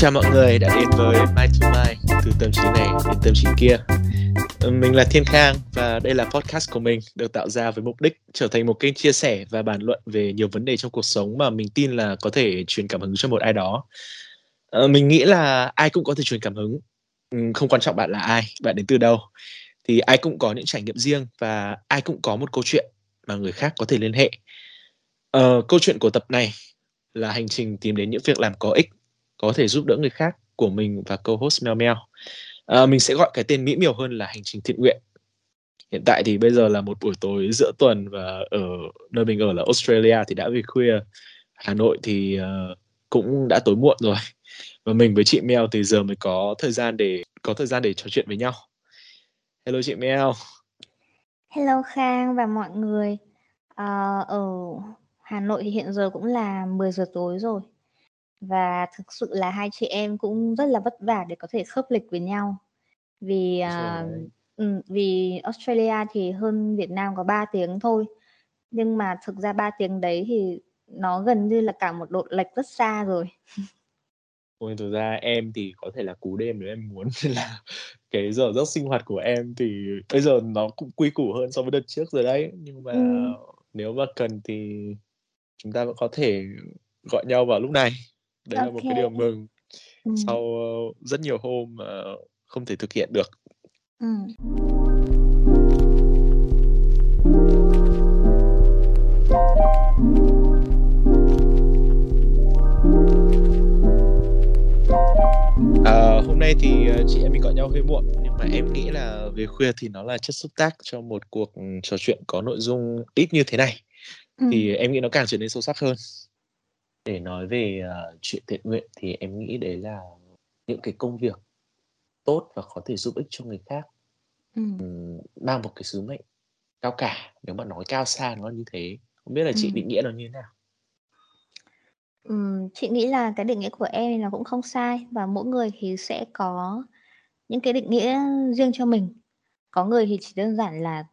Chào mọi người đã đến với My to My từ tâm trí này đến tâm trí kia. Ừ, mình là Thiên Khang và đây là podcast của mình được tạo ra với mục đích trở thành một kênh chia sẻ và bàn luận về nhiều vấn đề trong cuộc sống mà mình tin là có thể truyền cảm hứng cho một ai đó. Ờ, mình nghĩ là ai cũng có thể truyền cảm hứng, ừ, không quan trọng bạn là ai, bạn đến từ đâu. Thì ai cũng có những trải nghiệm riêng và ai cũng có một câu chuyện mà người khác có thể liên hệ. Ờ, câu chuyện của tập này là hành trình tìm đến những việc làm có ích có thể giúp đỡ người khác của mình và co-host Mel Mel. À, mình sẽ gọi cái tên mỹ miều hơn là hành trình thiện nguyện. Hiện tại thì bây giờ là một buổi tối giữa tuần và ở nơi mình ở là Australia thì đã về khuya. Hà Nội thì uh, cũng đã tối muộn rồi. Và mình với chị Mel thì giờ mới có thời gian để có thời gian để trò chuyện với nhau. Hello chị Mel. Hello Khang và mọi người. Uh, ở Hà Nội thì hiện giờ cũng là 10 giờ tối rồi và thực sự là hai chị em cũng rất là vất vả để có thể khớp lịch với nhau. Vì uh, ừ, vì Australia thì hơn Việt Nam có 3 tiếng thôi. Nhưng mà thực ra 3 tiếng đấy thì nó gần như là cả một độ lệch rất xa rồi. Ôi, thực ra em thì có thể là cú đêm nếu em muốn là cái giờ giấc sinh hoạt của em thì bây giờ nó cũng quy củ hơn so với đợt trước rồi đấy. Nhưng mà ừ. nếu mà cần thì chúng ta vẫn có thể gọi nhau vào lúc này đấy là một cái điều mừng Ừm. sau uh, rất nhiều hôm mà không thể thực hiện được. Ừm. À, hôm nay thì chị em mình gọi nhau hơi muộn nhưng mà em nghĩ là về khuya thì nó là chất xúc tác cho một cuộc trò chuyện có nội dung ít như thế này. Ừm. Thì em nghĩ nó càng trở nên sâu sắc hơn để nói về uh, chuyện thiện nguyện thì em nghĩ đấy là những cái công việc tốt và có thể giúp ích cho người khác ừ. um, mang một cái sứ mệnh cao cả nếu mà nói cao xa nó như thế không biết là chị ừ. định nghĩa nó như thế nào Ừm, chị nghĩ là cái định nghĩa của em nó cũng không sai và mỗi người thì sẽ có những cái định nghĩa riêng cho mình. Có người thì chỉ đơn giản là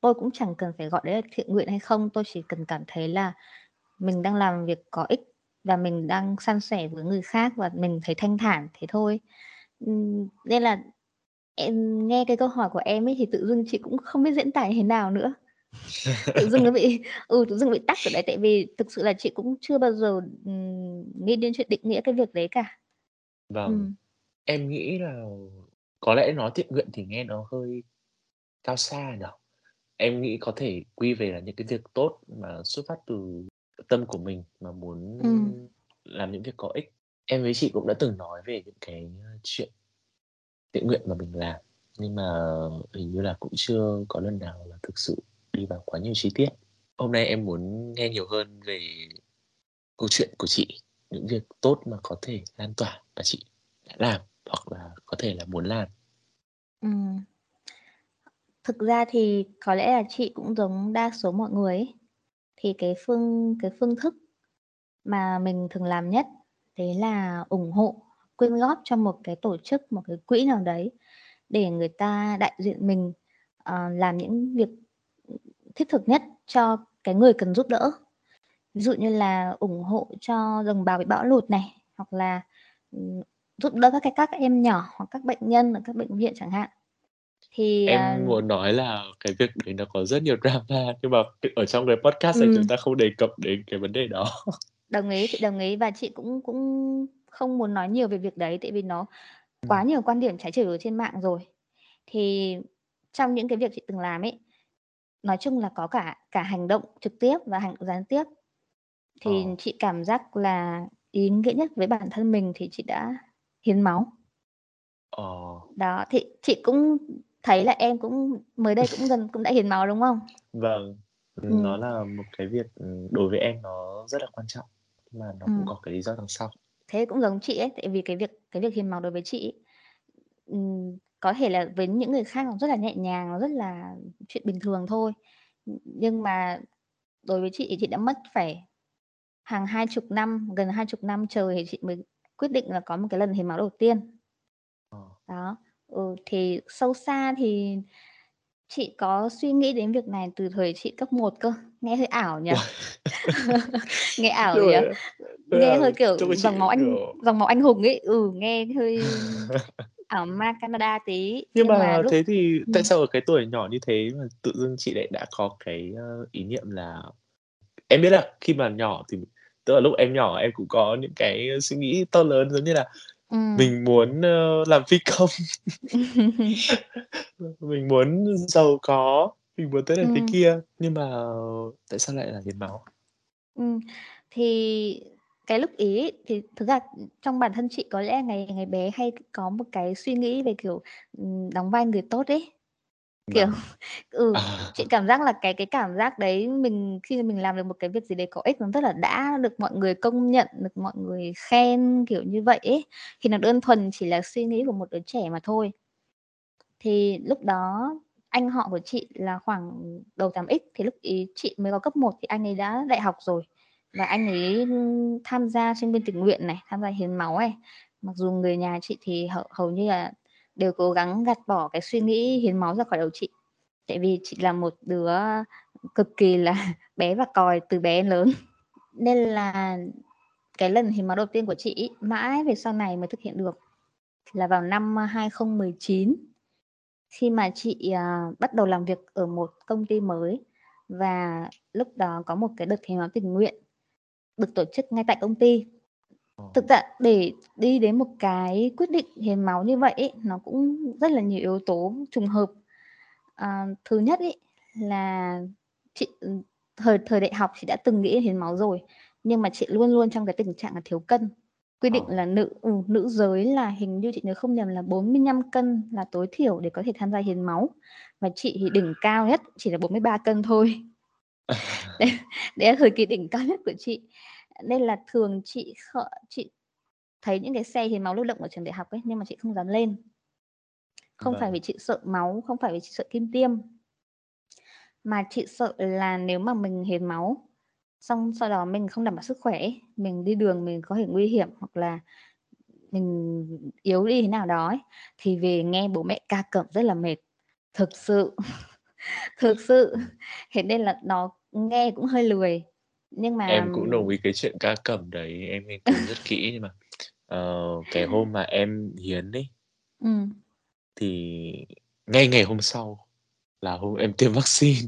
tôi cũng chẳng cần phải gọi đấy là thiện nguyện hay không, tôi chỉ cần cảm thấy là mình đang làm việc có ích và mình đang san sẻ với người khác và mình thấy thanh thản thế thôi. Nên là em nghe cái câu hỏi của em ấy thì tự dưng chị cũng không biết diễn tả như thế nào nữa. Tự dưng nó bị ừ tự dưng bị tắc ở đấy tại vì thực sự là chị cũng chưa bao giờ nghĩ đến chuyện định nghĩa cái việc đấy cả. Vâng. Ừ. em nghĩ là có lẽ nói thiện nguyện thì nghe nó hơi cao xa nhỉ? Em nghĩ có thể quy về là những cái việc tốt mà xuất phát từ tâm của mình mà muốn Ừm. làm những việc có ích. Em với chị cũng đã từng nói về những cái, chuyện thiện nguyện mà mình làm, nhưng mà hình như là cũng chưa có lần nào là thực sự đi vào quá nhiều chi tiết. Hôm nay em muốn nghe nhiều hơn về câu chuyện của chị, những việc tốt mà có thể lan tỏa và chị đã làm hoặc là có thể là muốn làm. Ừm. Thực ra thì có lẽ là chị cũng giống đa số mọi người ấy thì cái phương cái phương thức mà mình thường làm nhất đấy là ủng hộ, quyên góp cho một cái tổ chức, một cái quỹ nào đấy để người ta đại diện mình, uh, làm những việc, thiết thực nhất cho cái người cần giúp đỡ. Ví dụ như là ủng hộ cho đồng bào bị bão lụt này, hoặc là, ừ, giúp đỡ các cái các em nhỏ hoặc các bệnh nhân ở các bệnh viện chẳng hạn. Thì, Em à muốn nói là cái việc đấy nó có rất nhiều drama, nhưng mà ở trong cái podcast này chúng ta không đề cập đến cái vấn đề đó. Đồng ý, chị đồng ý và chị cũng cũng không muốn nói nhiều về việc đấy, tại vì nó quá nhiều quan điểm trái chiều ở trên mạng rồi. Thì trong những cái việc chị từng làm ấy, nói chung là có cả cả hành động trực tiếp và hành động gián tiếp. Thì Ờ. chị cảm giác là ý nghĩa nhất với bản thân mình thì chị đã hiến máu. Ờ. Đó, thì chị cũng thấy là em cũng mới đây cũng gần cũng đã hiến máu, đúng không? Vâng, nó Ừm. là một cái việc, đối với em nó rất là quan trọng, mà nó cũng có cái lý do đằng sau. Thế cũng giống chị ấy, tại vì cái việc cái việc hiến máu đối với chị ấy, ừm, có thể là với những người khác nó rất là nhẹ nhàng, nó rất là chuyện bình thường thôi. nhưng mà đối với chị thì chị đã mất phải hàng hai chục năm, gần hai chục năm trời thì chị mới quyết định là có một cái lần hiến máu đầu tiên. Ờ. Đó, ừ, thì sâu xa thì Chị có suy nghĩ đến việc này từ thời chị cấp 1 cơ, nghe hơi ảo nhỉ? Nghe ảo nhỉ? Nghe hơi, kiểu, dòng máu anh dòng máu anh hùng ấy, ừ, nghe hơi ảo ma Canada tí, Nhưng nhưng mà mà lúc thế thì tại ừm. sao ở cái tuổi nhỏ như thế mà tự dưng chị lại đã có cái, ơ, ý niệm là em biết là khi mà nhỏ thì tức là lúc em nhỏ em cũng có những cái suy nghĩ to lớn giống như là Ừm. mình muốn, ơ, làm phi công. Mình muốn giàu có, mình muốn thế này thế Ừm. kia, nhưng mà tại sao lại là hiến máu? Ừm, thì cái lúc ấy, thì thực ra, trong bản thân chị có lẽ ngày ngày bé hay có một cái suy nghĩ về, kiểu, ừm, đóng vai người tốt ấy. Kiểu, Vâng. ừ, À. chị cảm giác là cái cái cảm giác đấy mình khi mình làm được một cái việc gì đấy có ích nó rất là đã, được mọi người công nhận, được mọi người khen, kiểu như vậy ấy, thì nó đơn thuần chỉ là suy nghĩ của một đứa trẻ mà thôi. Thì lúc đó anh họ của chị là khoảng đầu 8X, thì lúc ấy chị mới có cấp 1 thì anh ấy đã đại học rồi, và anh ấy, ưm, tham gia sinh viên tình nguyện này, tham gia hiến máu này. Mặc dù người nhà chị thì hầu hầu như là đều cố gắng gạt bỏ cái suy nghĩ hiến máu ra khỏi đầu chị, tại vì chị là một đứa cực kỳ là bé và còi từ bé đến lớn. Nên là cái lần hiến máu đầu tiên của chị mãi về sau này mới thực hiện được, là vào năm, 2019 khi mà chị, uh, bắt đầu làm việc ở một công ty mới và lúc đó có một cái đợt hiến máu tình nguyện được tổ chức ngay tại công ty. Ồ. Thực ra để đi đến một cái quyết định hiến máu như vậy ấy, nó cũng rất là nhiều yếu tố trùng hợp. Ờ, thứ nhất ấy là chị, ừm, thời thời đại học chị đã từng nghĩ hiến máu rồi, nhưng mà chị luôn luôn trong cái tình trạng là thiếu cân. Quy định Ờ. là nữ ừ, nữ giới là hình như chị nhớ không nhầm là 45 cân là tối thiểu để có thể tham gia hiến máu, và chị thì đỉnh cao nhất chỉ là 43 cân thôi. Đấy, đấy là thời kỳ đỉnh cao nhất của chị. Nên là thường chị kh chị thấy những cái xe hiến máu lưu động ở trường đại học ấy, nhưng mà chị không dám lên. Không phải Vâng. vì chị sợ máu, không phải vì chị sợ kim tiêm. Mà chị sợ là nếu mà mình hiến máu, xong sau đó mình không đảm bảo sức khỏe ấy, mình đi đường mình có thể nguy hiểm hoặc là mình yếu đi thế nào đó ấy, thì về nghe bố mẹ ca cẩm rất là mệt, thực sự, thực sự. Thế nên là nó nghe cũng hơi lười. Nhưng mà Em cũng đồng ý cái chuyện ca cẩm đấy, em nghiên cứu rất kỹ nhưng mà, ờ, cái hôm mà em hiến ấy Ừm. thì ngay ngày hôm sau là hôm em tiêm vaccine.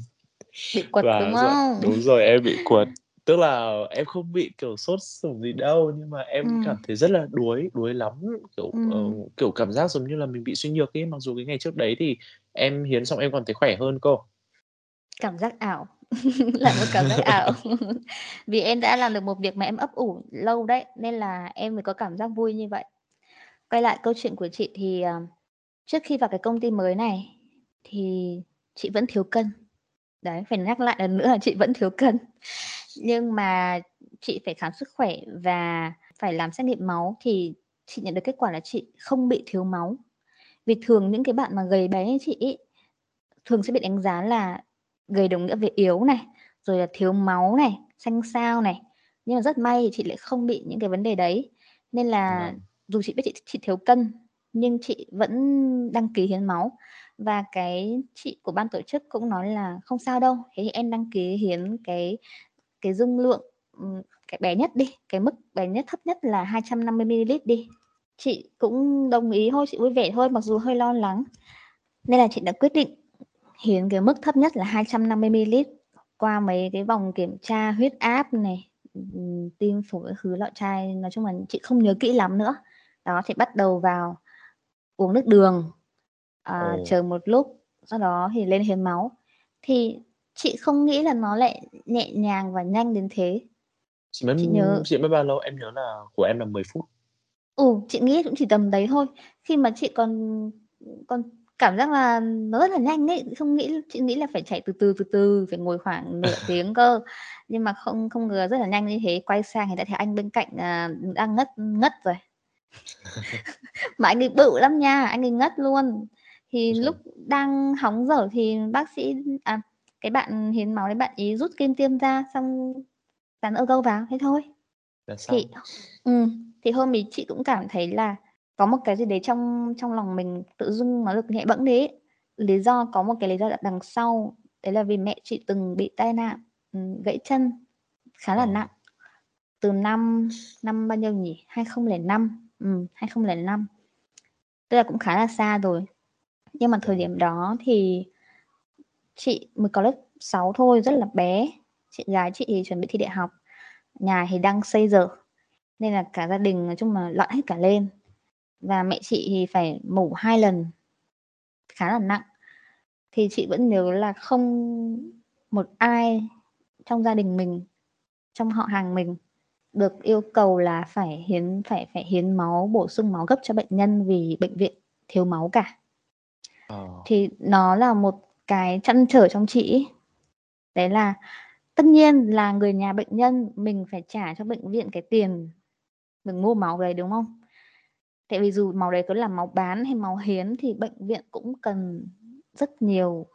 Bị quật, đúng Và dạ không? đúng rồi, em bị quật. Tức là em không bị, kiểu, sốt sủng gì đâu, nhưng mà em cảm Ừm. thấy rất là đuối, đuối lắm, kiểu, ờ, Ừm. kiểu, cảm giác giống như là mình bị suy nhược ấy, mặc dù cái ngày trước đấy thì em hiến xong em còn thấy khỏe hơn cơ. Cảm giác ảo, là một cảm giác ảo. Vì em đã làm được một việc mà em ấp ủ lâu đấy, nên là em mới có cảm giác vui như vậy. Quay lại câu chuyện của chị thì, ờ, trước khi vào cái công ty mới này thì chị vẫn thiếu cân. Đấy, phải nhắc lại lần nữa là chị vẫn thiếu cân. Nhưng mà chị phải khám sức khỏe và phải làm xét nghiệm máu thì chị nhận được kết quả là chị không bị thiếu máu. Vì thường những cái bạn mà gầy bé như chị ý, thường sẽ bị đánh giá là gầy đồng nghĩa với yếu này, rồi là thiếu máu này, xanh xao này. Nhưng mà rất may thì chị lại không bị những cái vấn đề đấy. Nên là Vâng. dù chị biết chị chị thiếu cân, nhưng chị vẫn đăng ký hiến máu. Và cái chị của ban tổ chức cũng nói là "Không sao đâu, thế thì em đăng ký hiến cái cái dung lượng, cái bé nhất đi, cái mức bé nhất thấp nhất là 250 mi-li-lít đi." Chị cũng đồng ý thôi, chị vui vẻ thôi, mặc dù hơi lo lắng. Nên là chị đã quyết định hiến cái mức thấp nhất là 250 mi-li-lít qua mấy cái vòng kiểm tra huyết áp này, tim phổi thứ lọ chai, nói chung là chị không nhớ kỹ lắm nữa. Đó, thì bắt đầu vào uống nước đường, à, Ồ. chờ một lúc, sau đó thì lên hiến máu. Thì chị không nghĩ là nó lại nhẹ nhàng và nhanh đến thế. Chị mất Chị nhớ chị mất bao lâu? Em nhớ là của em là 10 phút. Ừ, chị nghĩ cũng chỉ tầm đấy thôi. Khi mà chị còn, còn cảm giác là nó rất là nhanh ấy, không nghĩ chị nghĩ là phải chạy từ từ, từ từ, phải ngồi khoảng nửa tiếng cơ. Nhưng mà không không ngờ rất là nhanh như thế, quay sang thì đã thấy anh bên cạnh, à, đang ngất ngất rồi. Mà anh ấy bự lắm nha, anh ấy ngất luôn. Thì Ôi lúc đang hóng dở thì bác sĩ à, cái bạn hiến máu đấy bạn ấy rút kim tiêm ra xong dán ơ-gâu vào, thế thôi. Thì ừm, thì hôm ấy chị cũng cảm thấy là có một cái gì đấy trong trong lòng mình tự dưng nó được nhẹ bẫng đi ấy. lý do có một cái lý do đằng sau đấy là vì mẹ chị từng bị tai nạn ừ, gãy chân khá là Ờ. nặng. Từ năm năm bao nhiêu nhỉ? 2005 ừ, 2005 tức là cũng khá là xa rồi. Nhưng mà thời Ồ. điểm đó thì chị mới có lớp 6 thôi rất là bé. Chị gái chị thì chuẩn bị thi đại học nhà thì đang xây dở nên là cả gia đình nói chung là loạn hết cả lên và mẹ chị thì phải mổ hai lần. Khá là nặng. Thì chị vẫn nhớ là không một ai trong gia đình mình trong họ hàng mình được yêu cầu là phải hiến phải phải hiến máu bổ sung máu gấp cho bệnh nhân vì bệnh viện thiếu máu cả. Ờ. thì nó là một cái chăn trở trong chị đấy là tất nhiên là người nhà bệnh nhân mình phải trả cho bệnh viện cái tiền mình mua máu đấy đúng không tại vì dù máu đấy có là máu bán hay máu hiến thì bệnh viện cũng cần rất nhiều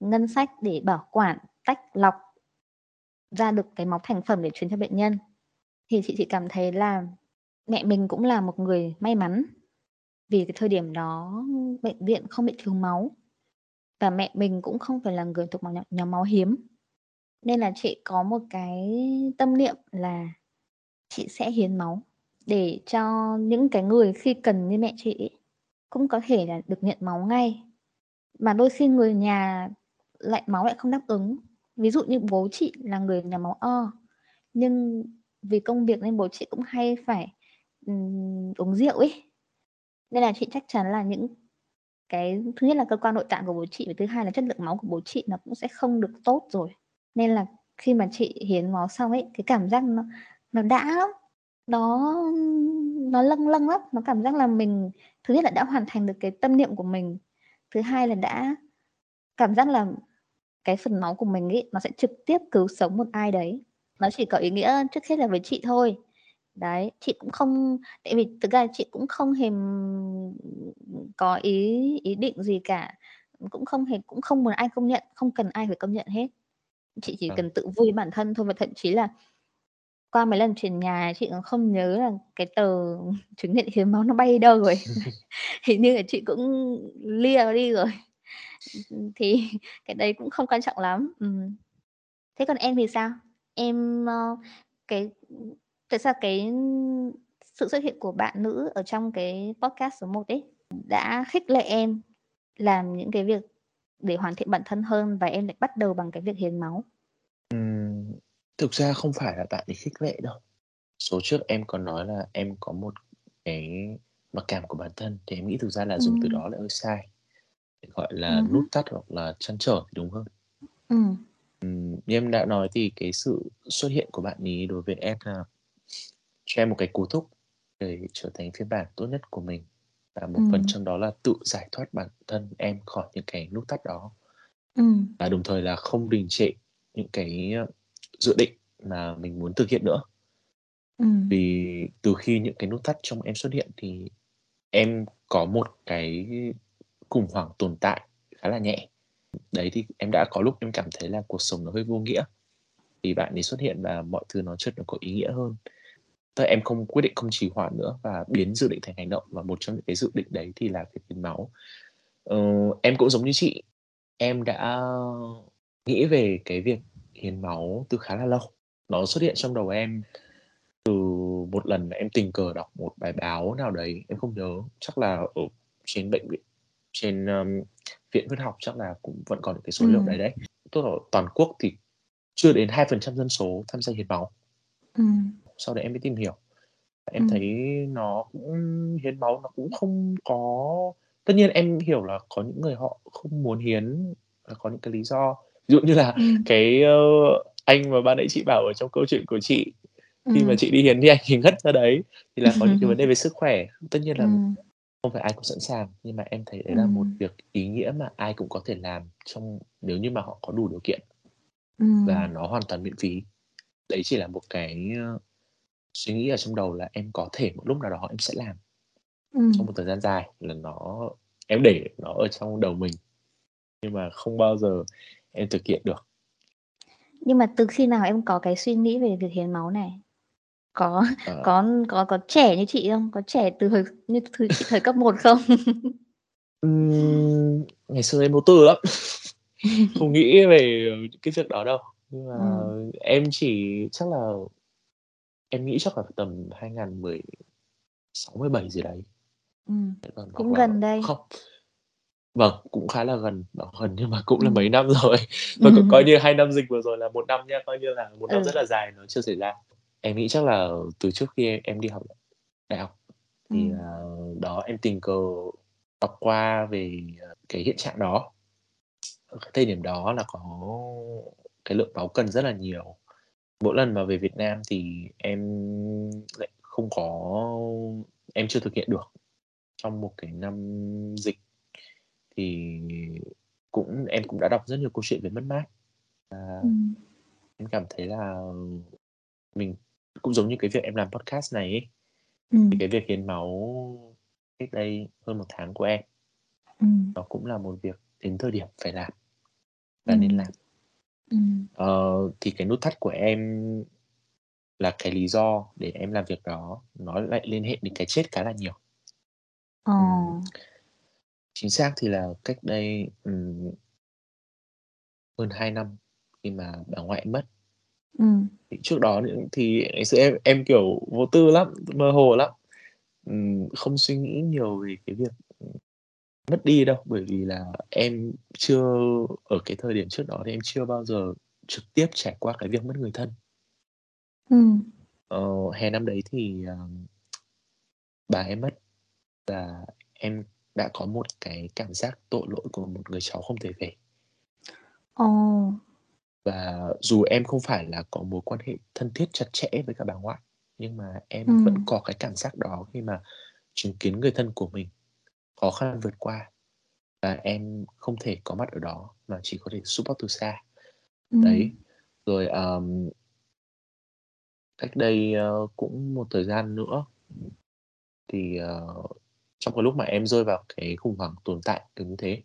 ngân sách để bảo quản tách lọc ra được cái máu thành phẩm để truyền cho bệnh nhân. Thì chị chỉ cảm thấy là mẹ mình cũng là một người may mắn vì cái thời điểm đó bệnh viện không bị thiếu máu và mẹ mình cũng không phải là người thuộc nhóm, nhóm máu hiếm. Nên là chị có một cái tâm niệm là chị sẽ hiến máu để cho những cái người khi cần như mẹ chị cũng có thể là được nhận máu ngay. Mà đôi khi người nhà lại máu lại không đáp ứng. Ví dụ như bố chị là người nhà máu O nhưng vì công việc nên bố chị cũng hay phải um, uống rượu ấy. Nên là chị chắc chắn là những cái thứ nhất là cơ quan nội tạng của bố chị và thứ hai là chất lượng máu của bố chị nó cũng sẽ không được tốt rồi. Nên là khi mà chị hiến máu xong ấy cái cảm giác nó nó đã lắm nó nó lâng lâng lắm. Nó cảm giác là mình thứ nhất là đã hoàn thành được cái tâm niệm của mình. Thứ hai là đã cảm giác là cái phần máu của mình ấy nó sẽ trực tiếp cứu sống một ai đấy. Nó chỉ có ý nghĩa trước hết là với chị thôi. Đấy chị cũng không tại vì thực ra chị cũng không hề có ý ý định gì cả. Cũng không hề cũng không muốn ai công nhận không cần ai phải công nhận hết. Chị chỉ Vâng. cần tự vui bản thân thôi và thậm chí là qua mấy lần chuyển nhà chị cũng không nhớ là cái tờ chứng nhận hiến máu nó bay đâu rồi. Hình như là chị cũng lia đi rồi. Thì cái đấy cũng không quan trọng lắm. Ừm. thế còn em thì sao? Em ờ, cái tại sao cái sự xuất hiện của bạn nữ ở trong cái podcast số 1 ấy đã khích lệ em làm những cái việc để hoàn thiện bản thân hơn và em lại bắt đầu bằng cái việc hiến máu thực ra không phải là bạn ấy khích lệ đâu. Số trước em còn nói là em có một cái mặc cảm của bản thân thì em nghĩ thực ra là dùng từ Ừm. đó lại hơi sai. Gọi là Ừm hứm. nút thắt hoặc là trăn trở thì đúng hơn. Ừm. Ừm, như em đã nói thì cái sự xuất hiện của bạn ấy đối với em là cho em một cái cú thúc để trở thành phiên bản tốt nhất của mình. Và một phần Ừm. trong đó là tự giải thoát bản thân em khỏi những cái nút thắt đó. Ừm. Và đồng thời là không đình trệ những cái, ơ, dự định mà mình muốn thực hiện nữa. Ừm. Vì từ khi những cái nút thắt trong em xuất hiện thì em có một cái khủng hoảng tồn tại khá là nhẹ. Đấy, thì em đã có lúc em cảm thấy là cuộc sống nó hơi vô nghĩa. Thì bạn ấy xuất hiện và mọi thứ nó chợt nó có ý nghĩa hơn. Tức là em không quyết định không trì hoãn nữa và biến dự định thành hành động và một trong những cái dự định đấy thì là việc hiến máu. Ờ, em cũng giống như chị, em đã nghĩ về cái việc hiến máu từ khá là lâu. Nó xuất hiện trong đầu em từ một lần em tình cờ đọc một bài báo nào đấy, em không nhớ, chắc là ở trên bệnh viện trên, ờm, viện huyết học chắc là cũng vẫn còn những cái số liệu đấy Ừm. đấy. Tức là toàn quốc thì chưa đến 2% dân số tham gia hiến máu. Ừm. Sau đấy em mới tìm hiểu. Em Ừm. thấy nó cũng hiến máu nó cũng không có tất nhiên em hiểu là có những người họ không muốn hiến và có những cái lý do. Ví dụ như là Ừm. cái, ơ, anh mà ban nãy chị bảo ở trong câu chuyện của chị, khi mà Ừm. chị đi hiến thì anh ấy ngất ra đấy, thì là có những cái vấn đề về sức khỏe. Tất nhiên là Ừm. không phải ai cũng sẵn sàng, nhưng mà em thấy đấy là một việc ý nghĩa mà ai cũng có thể làm trong nếu như mà họ có đủ điều kiện. Ừm. Và nó hoàn toàn miễn phí. Đấy chỉ là một cái, ơ, suy nghĩ ở trong đầu là em có thể một lúc nào đó em sẽ làm. Trong một thời gian dài là nó em để nó ở trong đầu mình, nhưng mà không bao giờ em thực hiện được. Nhưng mà từ khi nào em có cái suy nghĩ về việc hiến máu này? Có Ờ. có có có trẻ như chị không? Có trẻ từ hồi như thời chị thời cấp 1 không? Ngày xưa em vô tư lắm, không nghĩ về cái việc đó đâu, nhưng mà Ừm. em chỉ chắc là em nghĩ chắc là tầm 2016-17 gì đấy. Hoặc cũng gần đây. không vâng, cũng khá là gần, bảo gần nhưng mà cũng là mấy năm rồi, và c coi như 2 năm dịch vừa rồi là 1 năm nha, coi như là 1 năm Ừ. rất là dài nó chưa xảy ra. Em nghĩ chắc là từ trước khi em em đi học đại học thì, Ừm. ờ, đó, em tình cờ đọc qua về, ờ, cái hiện trạng đó. Ở cái thời điểm đó là có cái lượng máu cần rất là nhiều. Mỗi lần mà về Việt Nam thì em lại không có em chưa thực hiện được. Trong một cái năm dịch thì cũng em cũng đã đọc rất nhiều câu chuyện về mất mát. Và Ừm. em cảm thấy là mình cũng giống như cái việc em làm podcast này ấy, thì Ừm. cái việc hiến máu cách đây hơn 1 tháng của em Ừm. nó cũng là một việc đến thời điểm phải làm và nên Ừm. làm. Ừm. Ờ, thì cái nút thắt của em là cái lý do để em làm việc đó nó lại liên hệ đến cái chết khá là nhiều. Ờ. Chính xác thì là cách đây, ừm hơn 2 năm khi mà bà ngoại mất. Ừm. Thì trước đó nữa thì ngày xưa em em, kiểu, vô tư lắm, mơ hồ lắm, ừm, không suy nghĩ nhiều về cái việc, ừm, mất đi đâu, bởi vì là em chưa ở cái thời điểm trước đó thì em chưa bao giờ trực tiếp trải qua cái việc mất người thân. Ừm. Ờ, hè năm đấy thì, ờ, bà em mất và em đã có một cái cảm giác tội lỗi của một người cháu không thể về. Ồ. Và dù em không phải là có mối quan hệ thân thiết chặt chẽ với cả bà ngoại, nhưng mà em vẫn Ừm. có cái cảm giác đó khi mà chứng kiến người thân của mình khó khăn vượt qua và em không thể có mặt ở đó mà chỉ có thể support từ xa. Ừm. Đấy, rồi, ờm cách đây, ơ, cũng một thời gian nữa thì, ờ, trong cái lúc mà em rơi vào cái khủng hoảng tồn tại kiểu như thế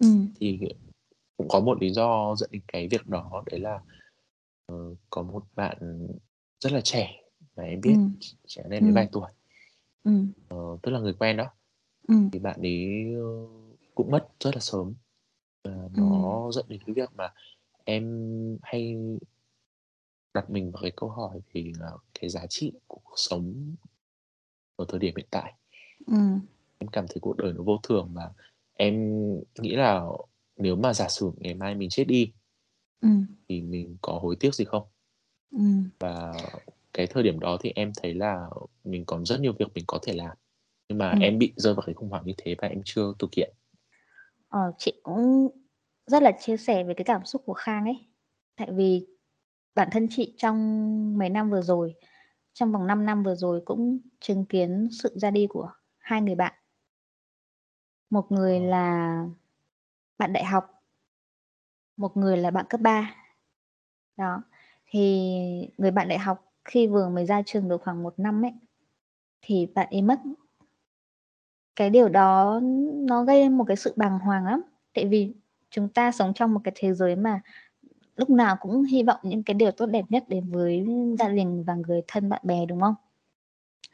Ừm. thì cũng có một lý do dẫn đến cái việc đó, đấy là, ờ, có một bạn rất là trẻ mà em biết ch trẻ em đấy Ừm. vài tuổi. Ừm. Ờ, tức là người quen đó. Ừm. Thì bạn ấy, ơ, cũng mất rất là sớm và Ừm. nó dẫn đến cái việc mà em hay đặt mình vào cái câu hỏi về, ờ, cái giá trị của cuộc sống ở thời điểm hiện tại. Ừm. Em cảm thấy cuộc đời nó vô thường và em nghĩ là nếu mà giả sử ngày mai mình chết đi Ừm. thì mình có hối tiếc gì không? Ừm. Và cái thời điểm đó thì em thấy là mình còn rất nhiều việc mình có thể làm, nhưng mà Ừm. em bị rơi vào cái khủng hoảng như thế và em chưa thực hiện. Ờ, chị cũng rất là chia sẻ về cái cảm xúc của Khang ấy. Tại vì bản thân chị trong mấy năm vừa rồi, trong vòng 5 năm vừa rồi cũng chứng kiến sự ra đi của 2 người bạn. Một người Ờ. là bạn đại học. Một người là bạn cấp 3. Đó, thì người bạn đại học khi vừa mới ra trường được khoảng 1 năm ấy, thì bạn ấy mất. Cái điều đó nó gây một cái sự bàng hoàng lắm, tại vì chúng ta sống trong một cái thế giới mà lúc nào cũng hy vọng những cái điều tốt đẹp nhất đến với gia đình và người thân bạn bè, đúng không?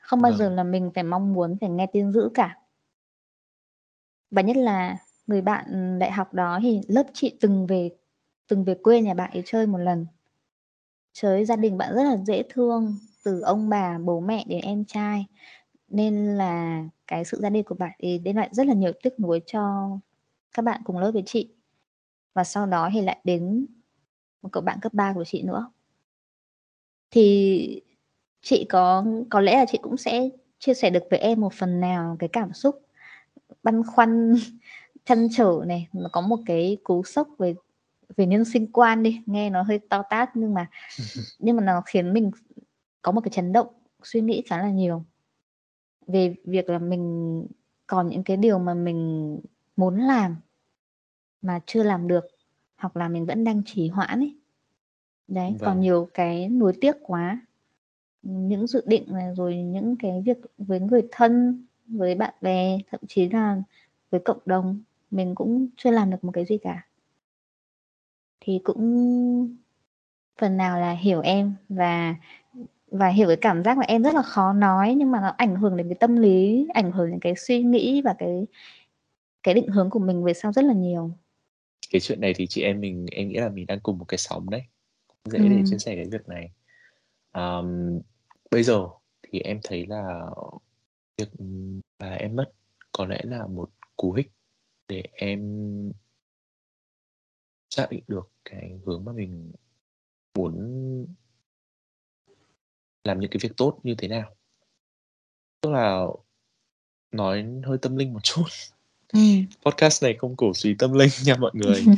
Không bao giờ Vâng. là mình phải mong muốn phải nghe tin dữ cả. Và nhất là người bạn ừ, đại học đó thì lớp chị từng về từng về quê nhà bạn ấy chơi một lần. Trời gia đình bạn rất là dễ thương, từ ông bà, bố mẹ đến em trai, nên là cái sự ra đi của bạn ấy đem lại rất là nhiều tiếc nuối cho các bạn cùng lớp với chị. Và sau đó thì lại đến một cậu bạn cấp 3 của chị nữa. Thì chị có có lẽ là chị cũng sẽ chia sẻ được với em một phần nào cái cảm xúc băn khoăn, trăn trở này, nó có một cái cú sốc về về nhân sinh quan đi, nghe nó hơi to tát nhưng mà nhưng mà nó khiến mình có một cái chấn động suy nghĩ khá là nhiều. Về việc là mình còn những cái điều mà mình muốn làm mà chưa làm được, hoặc là mình vẫn đang trì hoãn ấy. Đấy, còn Vâng. nhiều cái nuối tiếc quá. Những dự định này, rồi những cái việc với người thân, với bạn bè, thậm chí là với cộng đồng, mình cũng chưa làm được một cái gì cả. Thì cũng phần nào là hiểu em và và hiểu cái cảm giác là em rất là khó nói, nhưng mà nó ảnh hưởng đến cái tâm lý, ảnh hưởng đến cái suy nghĩ và cái cái định hướng của mình về sau rất là nhiều. Cái chuyện này thì chị em mình em nghĩ là mình đang cùng một cái sóng đấy. Dễ để Ừm. chia sẻ cái việc này. Ờm, bây giờ thì em thấy là việc, bà em mất có lẽ là một cú hích để em xác định được cái hướng mà mình muốn làm những cái việc tốt như thế nào. Tức là nói hơi tâm linh một chút. Ừm. Podcast này không cổ suý tâm linh nha mọi người.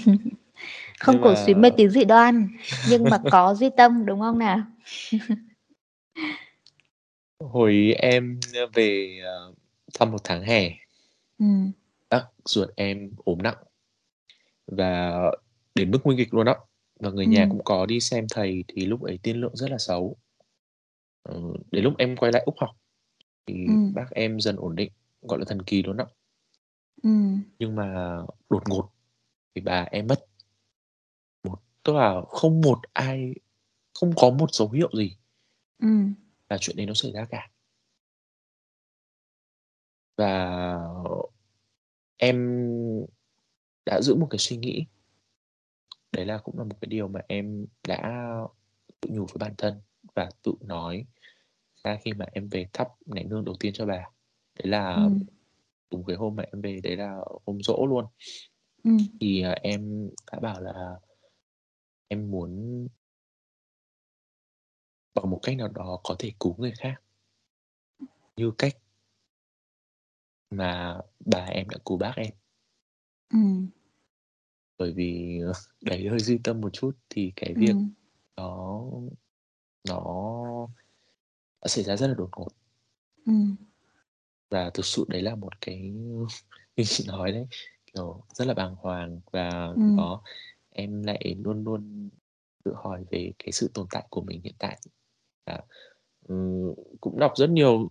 Không Nhưng cổ mà suý mê tín dị đoan, nhưng mà có duy tâm, đúng không nào? Hồi em, về, ờ, thăm một tháng hè. Ừm. Bác ruột em ốm nặng. Và đến mức nguy kịch luôn á. Và người nhà Ừm. cũng có đi xem thầy thì lúc ấy tiên lượng rất là xấu. Ờ, đến lúc em quay lại Úc học thì Ừm. bác em dần ổn định, gọi là thần kỳ luôn á. Ừm. Nhưng mà đột ngột thì bà em mất. Một tức là không một ai không có một dấu hiệu gì Ừm. Là chuyện đấy nó xảy ra cả. Và em đã giữ một cái suy nghĩ. Đấy là cũng là một cái điều mà em đã tự nhủ với bản thân và tự nói ra khi mà em về thắp nén hương đầu tiên cho bà. Đấy là Ừm. đúng cái hôm mà em về, đấy là hôm giỗ luôn. Ừm. Thì, à, em đã bảo là em muốn bằng một cách nào đó có thể cứu người khác. Như cách mà bà em đã cứu bác em. Ừm. Bởi vì, đấy hơi duy tâm một chút thì cái việc Ừm. đó nó nó xảy ra rất là đột ngột. Ừm. Và thực sự đấy là một cái như chị nói đấy, kiểu, rất là bàng hoàng và Ừm. đó, em lại luôn luôn tự hỏi về cái sự tồn tại của mình hiện tại. Ừm, cũng đọc rất nhiều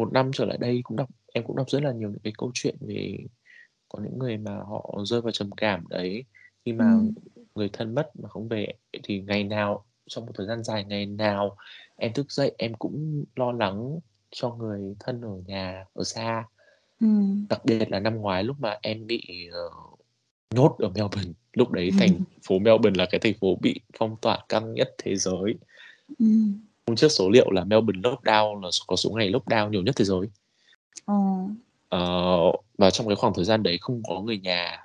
1 năm trở lại đây cũng đọc em cũng đọc rất là nhiều những cái câu chuyện về có những người mà họ rơi vào trầm cảm đấy, khi mà Ừm. người thân mất mà không về. Thì ngày nào trong một thời gian dài, ngày nào em thức dậy em cũng lo lắng cho người thân ở nhà, ở xa. Ừm. Đặc biệt là năm ngoái lúc mà em bị, ờ, nhốt ở Melbourne, lúc đấy thành phố Melbourne là cái thành phố bị phong tỏa căng nhất thế giới. Ừm. Hôm trước số liệu là Melbourne lockdown là có số ngày lockdown nhiều nhất thế giới. Ờ. Ờ, và trong cái khoảng thời gian đấy không có người nhà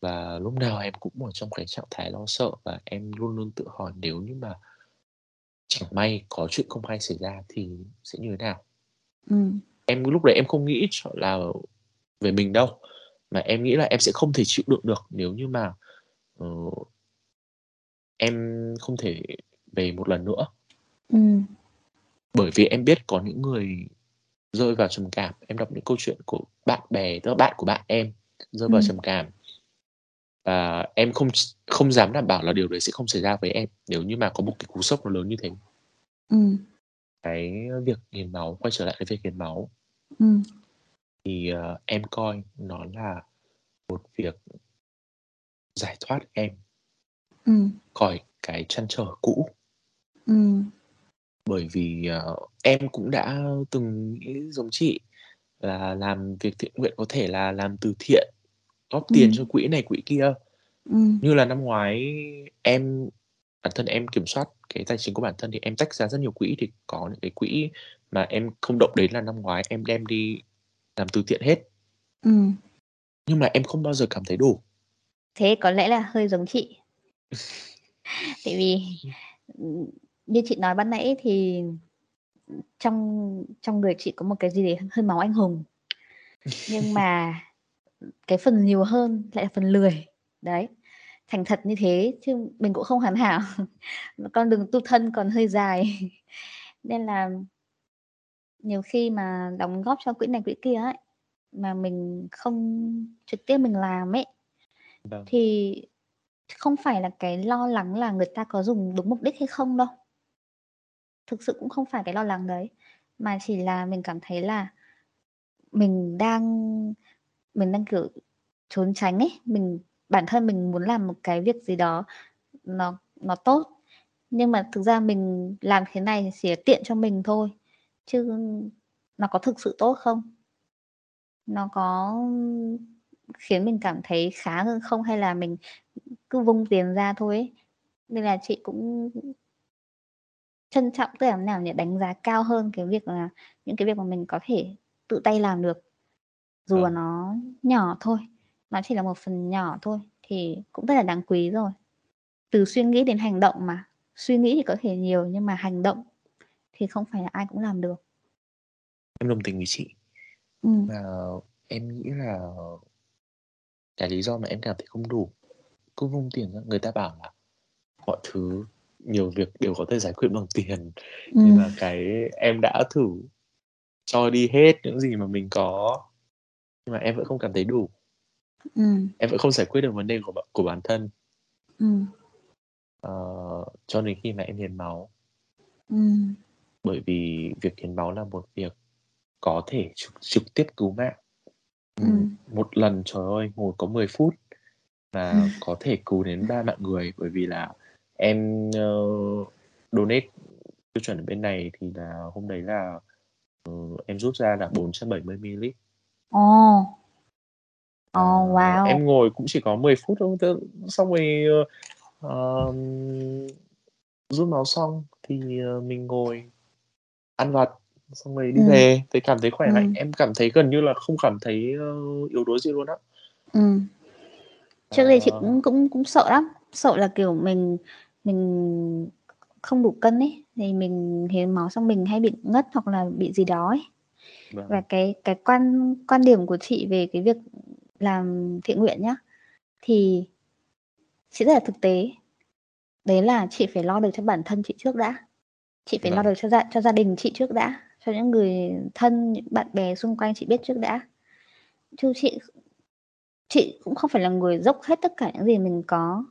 và lúc nào em cũng ở trong cái trạng thái lo sợ và em luôn luôn tự hỏi nếu như mà chẳng may có chuyện không hay xảy ra thì sẽ như thế nào? Ừm. Em lúc đấy em không nghĩ là về mình đâu, mà em nghĩ là em sẽ không thể chịu đựng được nếu như mà, ờ em không thể về một lần nữa. Ừm. Bởi vì em biết có những người rơi vào trầm cảm, em đọc những câu chuyện của bạn bè, tức là bạn của bạn em rơi vào Ừm. trầm cảm. Và em không không dám đảm bảo là điều đấy sẽ không xảy ra với em nếu như mà có một cái cú sốc nó lớn như thế. Ừm. Cái việc hiến máu, quay trở lại cái việc hiến máu Ừm. thì, ờ, em coi nó là một việc giải thoát em Ừm. khỏi cái trăn trở cũ. Ừm. Bởi vì, ờ, em cũng đã từng nghĩ giống chị là làm việc thiện nguyện, có thể là làm từ thiện, góp tiền Ừm. cho quỹ này quỹ kia. Ừm. Như là năm ngoái em bản thân em kiểm soát cái tài chính của bản thân thì em tách ra rất nhiều quỹ, thì có những cái quỹ mà em không động đến là năm ngoái em đem đi làm từ thiện hết. Ừm. Nhưng mà em không bao giờ cảm thấy đủ. Thế có lẽ là hơi giống chị. Tại vì, như chị nói ban nãy thì, trong trong người chị có một cái gì đấy hơi máu anh hùng. Nhưng mà, cái phần nhiều hơn lại là phần lười. Đấy, thành thật như thế chứ mình cũng không hoàn hảo. Con đường tu thân còn hơi dài. Nên là nhiều khi mà đóng góp cho quỹ này quỹ kia ấy, mà mình không trực tiếp mình làm ấy, Vâng. thì không phải là cái lo lắng là người ta có dùng đúng mục đích hay không đâu. Thực sự cũng không phải cái lo lắng đấy, mà chỉ là mình cảm thấy là mình đang mình đang, kiểu, trốn tránh ấy, mình bản thân mình muốn làm một cái việc gì đó nó nó tốt, nhưng mà thực ra mình làm thế này chỉ là tiện cho mình thôi, chứ nó có thực sự tốt không? Nó có khiến mình cảm thấy khá hơn không hay là mình cứ vung tiền ra thôi ấy. Nên là chị cũng trân trọng tức là nào nhỉ đánh giá cao hơn cái việc là những cái việc mà mình có thể tự tay làm được dù là Vâng. nó nhỏ thôi nó chỉ là một phần nhỏ thôi thì cũng rất là đáng quý rồi từ suy nghĩ đến hành động mà suy nghĩ thì có thể nhiều nhưng mà hành động thì không phải là ai cũng làm được Em đồng tình với chị. ừ. Và em nghĩ là cái lý do mà em cảm thấy không đủ cứ vung tiền ra người ta bảo là mọi thứ nhiều việc đều có thể giải quyết bằng tiền Ừ. nhưng mà cái em đã thử cho đi hết những gì mà mình có nhưng mà em vẫn không cảm thấy đủ Ừ. em vẫn không giải quyết được vấn đề của của bản thân Ừ. Ờ, cho đến khi mà em hiến máu Ừ. bởi vì việc hiến máu là một việc có thể trực, trực tiếp cứu mạng Ừ. Ừ, một lần trời ơi ngồi có 10 phút mà có thể cứu đến ba mạng người bởi vì là em uh, donate tiêu chuẩn ở bên này thì là hôm đấy là ờ, em rút ra là 470 ml Ồ. Ồ, À, wow. em ngồi cũng chỉ có 10 phút thôi xong rồi ờm, rút máu xong thì ờ, mình ngồi ăn vặt xong rồi đi Ừ. về thì cảm thấy khỏe Ừ. mạnh em cảm thấy gần như là không cảm thấy ờ, yếu đuối gì luôn á Ừ. Trước đây chị cũng cũng cũng sợ lắm, sợ là kiểu mình mình không đủ cân ấy thì mình hiến máu xong mình hay bị ngất hoặc là bị gì đó ấy. vâng. Và cái cái quan quan điểm của chị về cái việc làm thiện nguyện nhá thì chị rất là thực tế. Đấy là chị phải lo được cho bản thân chị trước đã. Chị phải lo Vâng. được cho gia cho gia đình chị trước đã, cho những người thân, những bạn bè xung quanh chị biết trước đã. Chứ chị chị cũng không phải là người dốc hết tất cả những gì mình có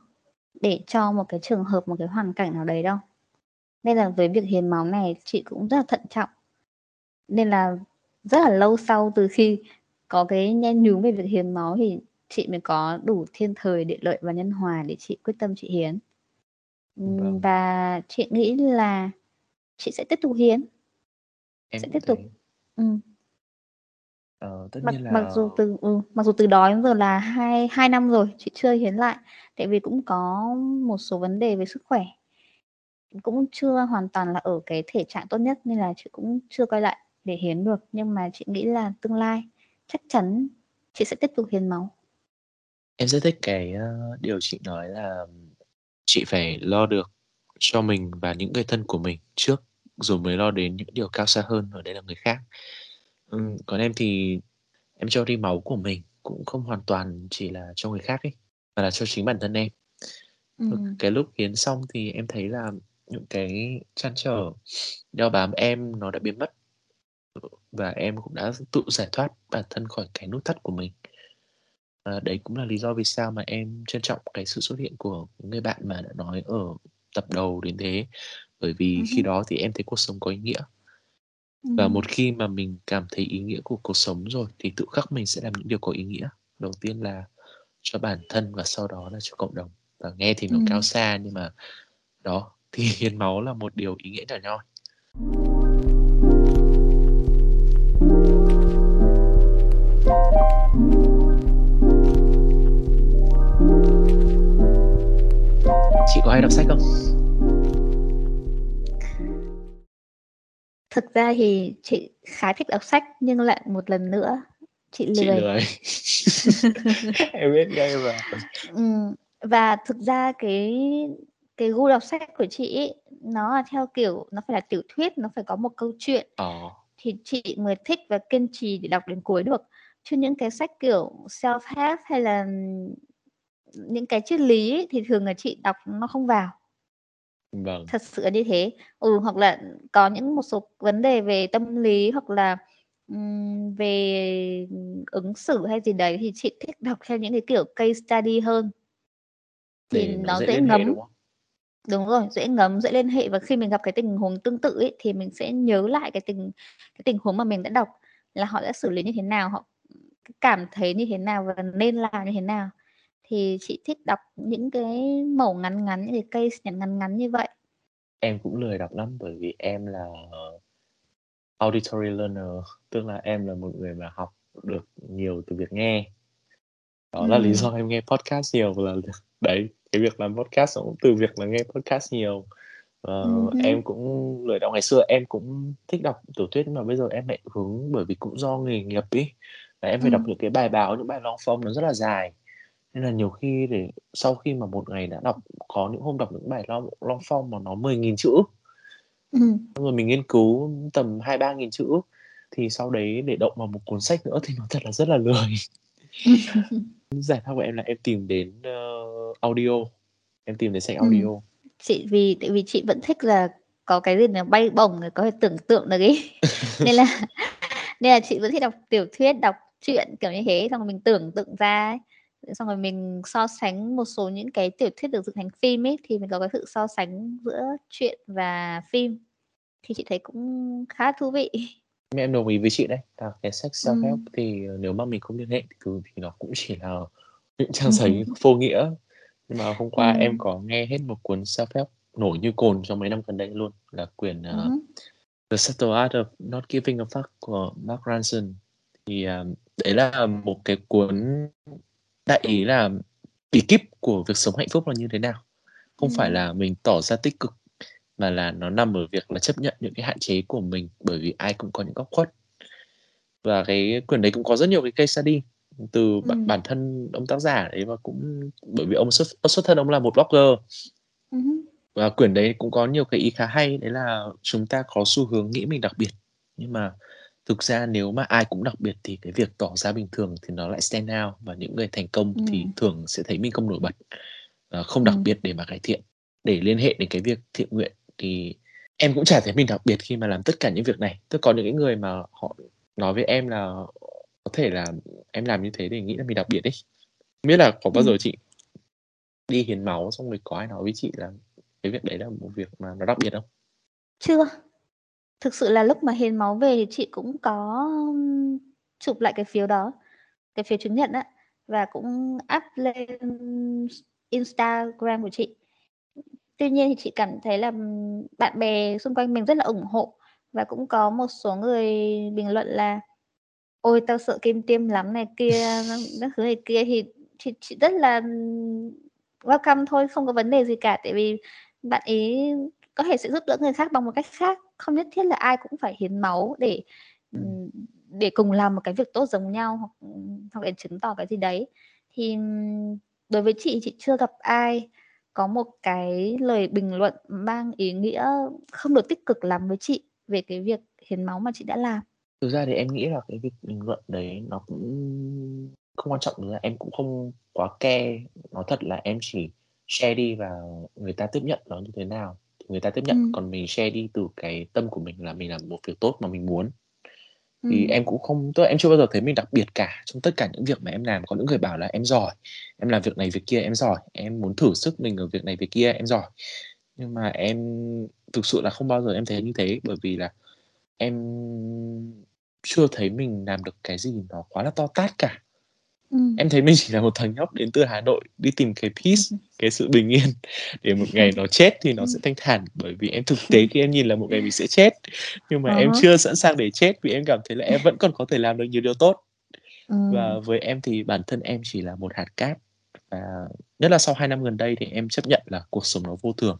để cho một cái trường hợp, một cái hoàn cảnh nào đấy đâu. Nên là với việc hiến máu này chị cũng rất là thận trọng. Nên là rất là lâu sau từ khi có cái nhen nhúm về việc hiến máu thì chị mới có đủ thiên thời, địa lợi và nhân hòa để chị quyết tâm chị hiến. Vâng. và chị nghĩ là chị sẽ tiếp tục hiến, em sẽ tiếp tục. thấy Ừm. Ờ, tất Mặc nhiên mặc là dù từ ừ, mặc dù từ đó đến giờ là hai hai năm rồi chị chưa hiến lại, tại vì cũng có một số vấn đề về sức khỏe. Cũng chưa hoàn toàn là ở cái thể trạng tốt nhất nên là chị cũng chưa quay lại để hiến được, nhưng mà chị nghĩ là tương lai chắc chắn chị sẽ tiếp tục hiến máu. em rất thích cái ờ, điều chị nói là chị phải lo được cho mình và những người thân của mình trước rồi mới lo đến những điều cao xa hơn ở đây là người khác ừ, còn em thì em cho đi máu của mình cũng không hoàn toàn chỉ là cho người khác ấy mà là cho chính bản thân em Ừm. cái lúc hiến xong thì em thấy là những cái trăn trở đeo bám em nó đã biến mất và em cũng đã tự giải thoát bản thân khỏi cái nút thắt của mình à, đấy cũng là lý do vì sao mà em trân trọng cái sự xuất hiện của người bạn mà đã nói ở tập đầu đến thế bởi vì Ừm khi hứm. đó thì em thấy cuộc sống có ý nghĩa và Ừm. một khi mà mình cảm thấy ý nghĩa của cuộc sống rồi thì tự khắc mình sẽ làm những điều có ý nghĩa đầu tiên là cho bản thân và sau đó là cho cộng đồng và nghe thì nó cao Ừm. xa nhưng mà đó thì hiến máu là một điều ý nghĩa nhỏ nhoi chị có hay đọc sách không Thực ra thì chị khá thích đọc sách nhưng lại một lần nữa chị chị lười. lười em biết ngay mà và thực ra cái cái gu đọc sách của chị ấy, nó là theo kiểu nó phải là tiểu thuyết, nó phải có một câu chuyện ờ thì chị mới thích và kiên trì để đọc đến cuối được. Chứ những cái sách kiểu self-help hay là những cái triết lý ấy, thì thường là chị đọc nó không vào. Vâng Thật sự là như thế. Ừ, hoặc là có những một số vấn đề về tâm lý hoặc là, ừm, về ứng xử hay gì đấy thì chị thích đọc theo những cái kiểu case study hơn. Thì nó nó dễ dễ liên hệ ngấm. đúng không Đúng rồi, dễ ngấm, dễ liên hệ và khi mình gặp cái tình huống tương tự ấy, thì mình sẽ nhớ lại cái tình cái tình huống mà mình đã đọc là họ đã xử lý như thế nào, họ cảm thấy như thế nào và nên làm như thế nào. Thì chị thích đọc những cái mẩu ngắn ngắn, những cái case ngắn ngắn như vậy. em cũng lười đọc lắm bởi vì em là auditory learner tức là em là một người mà học được nhiều từ việc nghe đó là lý do em nghe podcast nhiều là đấy cái việc làm podcast cũng từ việc là nghe podcast nhiều Ờ, Ừm hứm. em cũng lười đọc ngày xưa em cũng thích đọc tiểu thuyết nhưng mà bây giờ em lại hướng bởi vì cũng do nghề nghiệp ấy là em phải đọc Ừm. những cái bài báo những bài long form nó rất là dài nên là nhiều khi để sau khi mà một ngày đã đọc có những hôm đọc những bài long long form mà nó 10.000 chữ xong rồi mình nghiên cứu tầm hai ba nghìn chữ thì sau đấy để động vào một cuốn sách nữa thì nó thật là rất là lười giải pháp của em là em tìm đến uh, audio em tìm đến sách Ừm. audio Chị vì tại vì chị vẫn thích là có cái gì nó bay bổng có thể tưởng tượng được ấy. Nên là nên là chị vẫn thích đọc tiểu thuyết, đọc truyện kiểu như thế, xong rồi mình tưởng tượng ra ấy. Xong rồi mình so sánh một số những cái tiểu thuyết được dựng thành phim ấy, thì mình có cái sự so sánh giữa truyện và phim. Thì chị thấy cũng khá thú vị. Em em đồng ý với chị đấy, là cái sách self-help Ừm. thì, ờ, nếu mà mình không liên hệ thì thì nó cũng chỉ là những trang giấy vô nghĩa. Nhưng mà hôm qua em Ừm. có nghe hết một cuốn self-help nổi như cồn trong mấy năm gần đây luôn, là quyển, Ừm ờ, hứm. The Subtle Art of Not Giving a Fuck của Mark Ranson. Thì, à, đấy là một cái cuốn đại ý là bí kíp của việc sống hạnh phúc là như thế nào. Không phải Ừm. là mình tỏ ra tích cực, mà là nó nằm ở việc là chấp nhận những cái hạn chế của mình, bởi vì ai cũng có những góc khuất. Và cái quyển đấy cũng có rất nhiều cái case study từ bản Ừm. bản thân ông tác giả đấy và cũng bởi vì ông xuất xuất thân ông là một blogger. Hứm. Và quyển đấy cũng có nhiều cái ý khá hay, đấy là chúng ta có xu hướng nghĩ mình đặc biệt, nhưng mà thực ra nếu mà ai cũng đặc biệt thì cái việc tỏ ra bình thường thì nó lại stand out, và những người thành công thì Ừm. thường sẽ thấy mình không nổi bật, ờ, không đặc Ừm. biệt để mà cải thiện. Để liên hệ đến cái việc thiện nguyện thì em cũng chả thấy mình đặc biệt khi mà làm tất cả những việc này. Tức có những cái người mà họ nói với em là có thể là em làm như thế để nghĩ là mình đặc biệt ấy. Không biết là có bao Ừm. giờ chị đi hiến máu xong rồi có ai nói với chị là cái việc đấy là một việc mà nó đặc biệt không? Chưa. Thực sự là lúc mà hiến máu về thì chị cũng có, chụp lại cái phiếu đó, cái phiếu chứng nhận á, và cũng up lên Instagram của chị. Tuy nhiên thì chị cảm thấy là, bạn bè xung quanh mình rất là ủng hộ và cũng có một số người bình luận là "Ôi, tao sợ kim tiêm lắm" này kia, các thứ này kia thì thì chị rất là, welcome thôi, không có vấn đề gì cả. Tại vì bạn ấy có thể sẽ giúp đỡ người khác bằng một cách khác, không nhất thiết là ai cũng phải hiến máu để, ừm, để cùng làm một cái việc tốt giống nhau hoặc, hoặc để chứng tỏ cái gì đấy. Thì, đối với chị, chị chưa gặp ai có một cái lời bình luận mang ý nghĩa không được tích cực lắm với chị về cái việc hiến máu mà chị đã làm. Thực ra thì em nghĩ là cái việc bình luận đấy nó cũng không quan trọng, ra em cũng không quá care. Nói thật là em chỉ share đi và người ta tiếp nhận nó như thế nào người ta tiếp nhận, Ừm. còn mình share đi từ cái tâm của mình là mình làm một việc tốt mà mình muốn. Thì Ừm. em cũng không tức là em chưa bao giờ thấy mình đặc biệt cả trong tất cả những việc mà em làm. Có những người bảo là "Em giỏi, em làm việc này việc kia em giỏi, em muốn thử sức mình ở việc này việc kia em giỏi." Nhưng mà em thực sự là không bao giờ em thấy như thế, bởi vì là em chưa thấy mình làm được cái gì nó quá là to tát cả. Ừm. Em thấy mình chỉ là một thằng nhóc đến từ Hà Nội đi tìm cái peace, cái sự bình yên để một ngày nó chết thì nó sẽ thanh thản. Bởi vì em thực tế khi em nhìn là một ngày mình sẽ chết, nhưng mà À em há. chưa sẵn sàng để chết vì em cảm thấy là em vẫn còn có thể làm được nhiều điều tốt. Và với em thì bản thân em chỉ là một hạt cát, và nhất là sau 2 năm gần đây thì em chấp nhận là cuộc sống nó vô thường.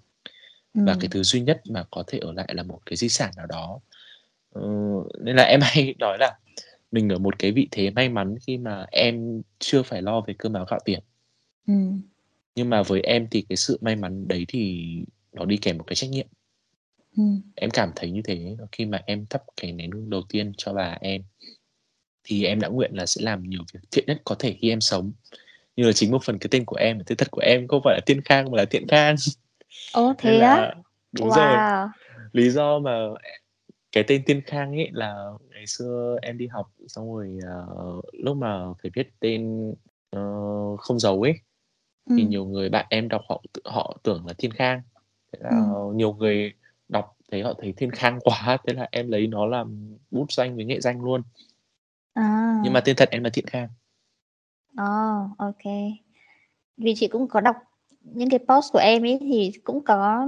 Và cái thứ duy nhất mà có thể ở lại là một cái di sản nào đó. Ờ, nên là em hay nói là mình ở một cái vị thế may mắn khi mà em chưa phải lo về cơm áo gạo tiền. Ừm. Nhưng mà với em thì cái sự may mắn đấy thì nó đi kèm một cái trách nhiệm. Ừm. Em cảm thấy như thế khi mà em thắp cái nén hương đầu tiên cho bà em. Thì em đã nguyện là sẽ làm nhiều việc thiện nhất có thể khi em sống. Như là chính một phần cái tên của em, tên thật của em không phải là Thiên Khang mà là Thiện Khang. Ồ, thế á? là đúng rồi, Wow! lý do mà cái tên Thiên Khang ấy là ngày xưa em đi học xong rồi, ờ, lúc mà phải viết tên, ờ, không dấu ấy, thì Ừm. nhiều người bạn em đọc họ họ tưởng là Thiên Khang. Thế là Ừm. nhiều người đọc thấy họ thấy Thiên Khang quá, thế là em lấy nó làm bút danh với nghệ danh luôn. Nhưng mà À! tên thật em là Thiện Khang. Ô kê. Vì chị cũng có đọc những cái post của em ấy, thì cũng có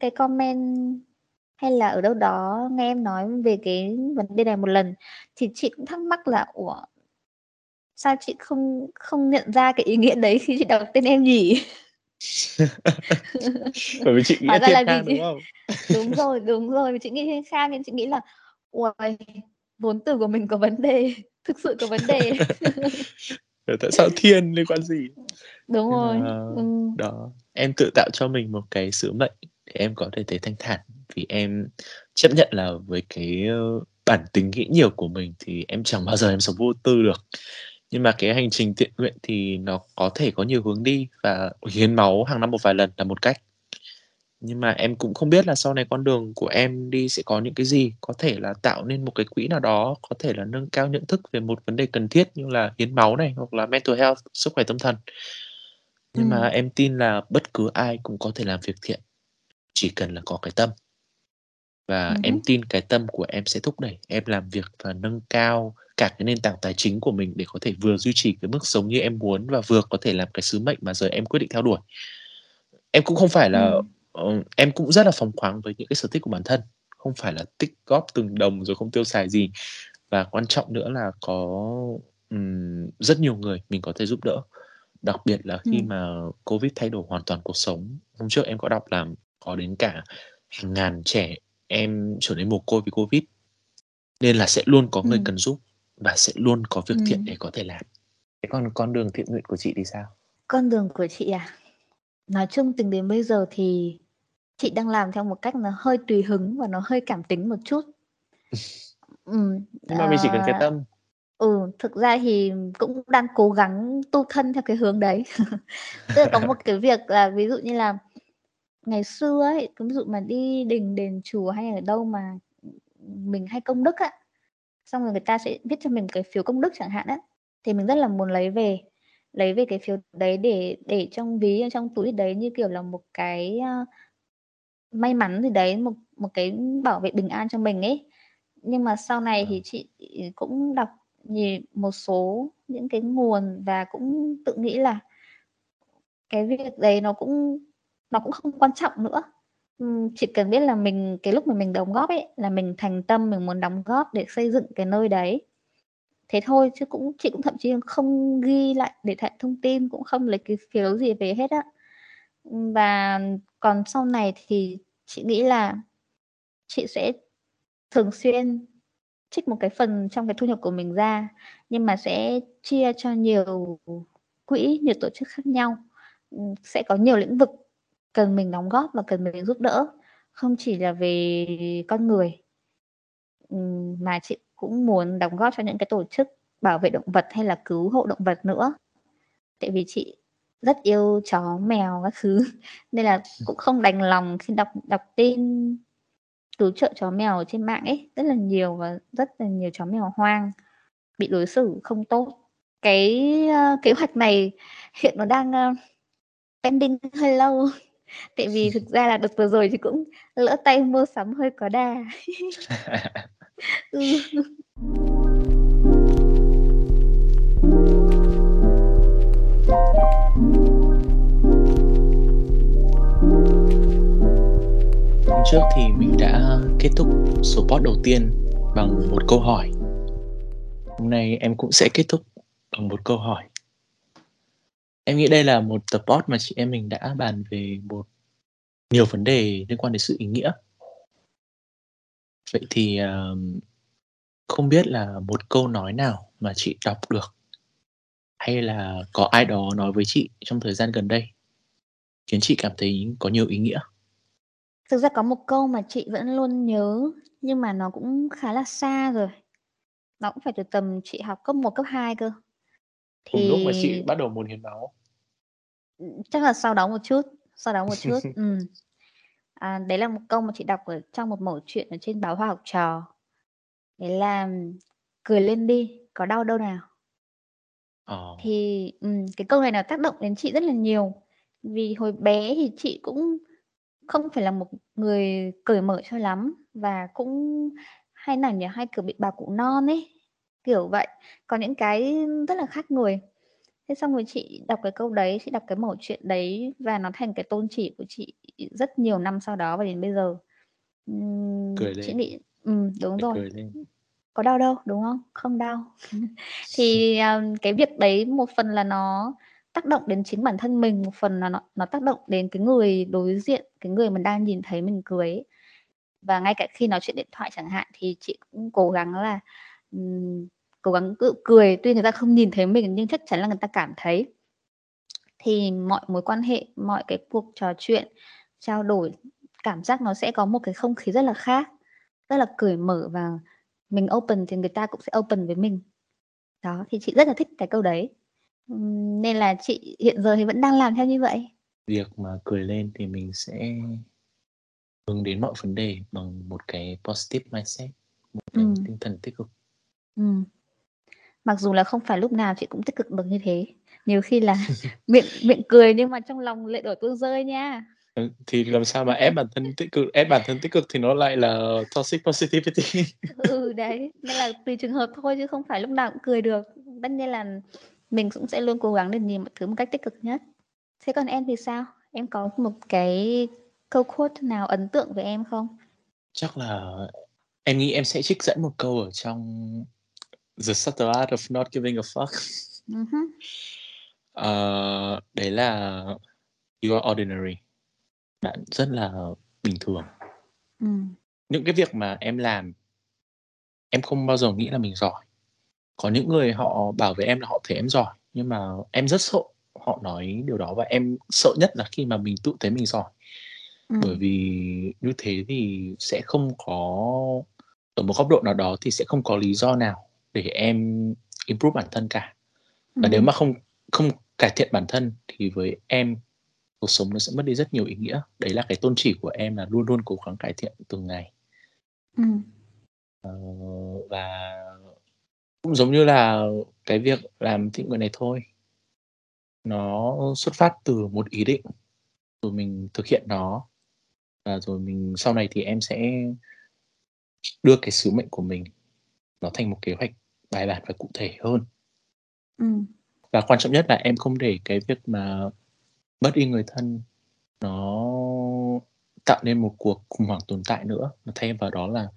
cái comment hay là ở đâu đó nghe em nói về cái vấn đề này một lần, thì chị cũng thắc mắc là "Ủa?" sao chị không không nhận ra cái ý nghĩa đấy khi chị đọc tên em nhỉ? Bởi vì chị nghĩ Hóa Thiên Khang, đúng không? đúng rồi, đúng rồi, chị nghĩ Thiên Khang nên chị nghĩ là "Uầy, vốn từ của mình có vấn đề, thực sự có vấn đề." Tại sao Thiên liên quan gì? Đúng rồi, mà ừm. đó, em tự tạo cho mình một cái sứ mệnh để em có thể thấy thanh thản, vì em chấp nhận là với cái, ơ, bản tính nghĩ nhiều của mình thì em chẳng bao giờ em sống vô tư được. Nhưng mà cái hành trình thiện nguyện thì nó có thể có nhiều hướng đi và hiến máu hàng năm một vài lần là một cách. Nhưng mà em cũng không biết là sau này con đường của em đi sẽ có những cái gì, có thể là tạo nên một cái quỹ nào đó, có thể là nâng cao nhận thức về một vấn đề cần thiết như là hiến máu này, hoặc là mental health, sức khỏe tâm thần. Nhưng mà Ừm. em tin là bất cứ ai cũng có thể làm việc thiện, chỉ cần là có cái tâm. Và Ừm em tin cái tâm của em sẽ thúc đẩy em làm việc và nâng cao cả cái nền tảng tài chính của mình để có thể vừa duy trì cái mức sống như em muốn và vừa có thể làm cái sứ mệnh mà giờ em quyết định theo đuổi. Em cũng không phải là ờ, em cũng rất là phóng khoáng với những cái sở thích của bản thân, không phải là tích góp từng đồng rồi không tiêu xài gì. Và quan trọng nữa là có, ừm, rất nhiều người mình có thể giúp đỡ, đặc biệt là khi Ừm. mà Covid thay đổi hoàn toàn cuộc sống. Hôm trước em có đọc là có đến cả hàng ngàn trẻ em trở nên mồ côi vì Covid, nên là sẽ luôn có người Ừm. cần giúp và sẽ luôn có việc thiện Ừm. để có thể làm. Thế còn con đường thiện nguyện của chị thì sao? Con đường của chị à? Nói chung tính đến bây giờ thì chị đang làm theo một cách nó hơi tùy hứng và nó hơi cảm tính một chút. Ừm, Nhưng mà mình chỉ cần cái ờ, tâm. ừ, thực ra thì cũng đang cố gắng tu thân theo cái hướng đấy. Tức là có một cái việc là ví dụ như là ngày xưa ấy, ví dụ mà đi đình, đền, chùa hay ở đâu mà, mình hay công đức á, xong rồi người ta sẽ viết cho mình cái phiếu công đức chẳng hạn á, thì mình rất là muốn lấy về, lấy về cái phiếu đấy để để trong ví, trong túi đấy như kiểu là một cái, a, may mắn gì đấy, một một cái bảo vệ bình an cho mình ấy. Nhưng mà sau này Ờ. thì chị cũng đọc nhiều một số những cái nguồn và cũng tự nghĩ là cái việc đấy nó cũng nó cũng không quan trọng nữa. Ừm, chỉ cần biết là mình cái lúc mà mình đóng góp ấy, là mình thành tâm mình muốn đóng góp để xây dựng cái nơi đấy. Thế thôi chứ cũng chị cũng thậm chí không ghi lại để lại thông tin, cũng không lấy cái phiếu gì về hết á. Và còn sau này thì chị nghĩ là chị sẽ thường xuyên trích một cái phần trong cái thu nhập của mình ra, nhưng mà sẽ chia cho nhiều quỹ, nhiều tổ chức khác nhau. Sẽ có nhiều lĩnh vực cần mình đóng góp và cần mình giúp đỡ, không chỉ là về con người. Ừm, mà chị cũng muốn đóng góp cho những cái tổ chức bảo vệ động vật hay là cứu hộ động vật nữa. Tại vì chị rất yêu chó mèo các thứ, nên là cũng không đành lòng khi đọc đọc tin cứu trợ chó mèo trên mạng ấy, rất là nhiều và rất là nhiều chó mèo hoang bị đối xử không tốt. Cái, uh, kế hoạch này hiện nó đang, uh, pending hơi lâu, tại vì thực ra là đợt vừa rồi thì cũng lỡ tay mua sắm hơi quá đà. Hôm trước thì mình đã kết thúc số pod đầu tiên bằng một câu hỏi. Hôm nay em cũng sẽ kết thúc bằng một câu hỏi. Em nghĩ đây là một tập pod mà chị em mình đã bàn về một nhiều vấn đề liên quan đến sự ý nghĩa. Vậy thì, ờm, không biết là một câu nói nào mà chị đọc được hay là có ai đó nói với chị trong thời gian gần đây khiến chị cảm thấy có nhiều ý nghĩa? Thực ra có một câu mà chị vẫn luôn nhớ, nhưng mà nó cũng khá là xa rồi. Nó cũng phải từ tầm chị học cấp 1, cấp 2 cơ. Cùng lúc mà chị Thì bắt đầu muốn hiến máu. Ừm, chắc là sau đó một chút, sau đó một chút, ừm. À, đấy là một câu mà chị đọc ở trong một mẩu chuyện ở trên báo Hoa Học Trò. Đấy là "Cười lên đi, có đau đâu nào." Ờ. Thì, ừm, cái câu này nó tác động đến chị rất là nhiều, vì hồi bé thì chị cũng không phải là một người cởi mở cho lắm và cũng hay nào nhỉ, hay, kiểu, bị bà cụ non ấy, kiểu vậy, có những cái rất là khác người. Thế xong rồi chị đọc cái câu đấy, chị đọc cái mẩu chuyện đấy và nó thành cái tôn chỉ của chị rất nhiều năm sau đó và đến bây giờ. Ừm, Cười chị nghĩ ừm, đúng Phải rồi. cười lên. có đau đâu, đúng không? Không đau. Thì, ờ, cái việc đấy một phần là nó tác động đến chính bản thân mình, một phần là nó nó tác động đến cái người đối diện, cái người mà đang nhìn thấy mình cười ấy. Và ngay cả khi nói chuyện điện thoại chẳng hạn thì chị cũng cố gắng là, ừm, cố gắng cự cười, tuy người ta không nhìn thấy mình nhưng chắc chắn là người ta cảm thấy. Thì mọi mối quan hệ, mọi cái cuộc trò chuyện, trao đổi, cảm giác nó sẽ có một cái không khí rất là khác, rất là cởi mở và mình open thì người ta cũng sẽ open với mình. Đó, thì chị rất là thích cái câu đấy. Nên là chị hiện giờ thì vẫn đang làm theo như vậy. Việc mà cười lên thì mình sẽ hướng đến mọi vấn đề bằng một cái positive mindset, một cái Ừm. tinh thần tích cực. Ừm. Mặc dù là không phải lúc nào chị cũng tích cực được như thế. Nhiều khi là miệng miệng cười nhưng mà trong lòng lệ đổ tuôn rơi nha. Ừ, thì làm sao mà ép bản thân tích cực ép bản thân tích cực thì nó lại là toxic positivity. Ừ, đấy, nên là tùy trường hợp thôi chứ không phải lúc nào cũng cười được. Tất nhiên là mình cũng sẽ luôn cố gắng để nhìn mọi thứ một cách tích cực nhất. Thế còn em thì sao? Em có một cái câu quote nào ấn tượng với em không? Chắc là em nghĩ em sẽ trích dẫn một câu ở trong The Subtle Art of Not Giving a Fuck. Hứm. Ờ, đấy là "You are ordinary." Bạn rất là bình thường. Ừm. Những cái việc mà em làm em không bao giờ nghĩ là mình giỏi. Có những người họ bảo với em là họ thấy em giỏi, nhưng mà em rất sợ họ nói điều đó và em sợ nhất là khi mà mình tự thấy mình giỏi. Bởi Ừm. vì như thế thì sẽ không có ở một góc độ nào đó thì sẽ không có lý do nào để em improve bản thân cả. Và nếu Ừm. mà không không cải thiện bản thân thì với em cuộc sống nó sẽ mất đi rất nhiều ý nghĩa. Đấy là cái tôn chỉ của em là luôn luôn cố gắng cải thiện từng ngày. Ừm. Ờ, và cũng giống như là cái việc làm thiện nguyện này thôi. Nó xuất phát từ một ý định, rồi mình thực hiện nó, và rồi mình sau này thì em sẽ đưa cái sứ mệnh của mình nó thành một kế hoạch bài bản và cụ thể hơn. Ừm. Và quan trọng nhất là em không để cái việc mà mất đi người thân nó tạo nên một cuộc khủng hoảng tồn tại nữa, mà thay vào đó là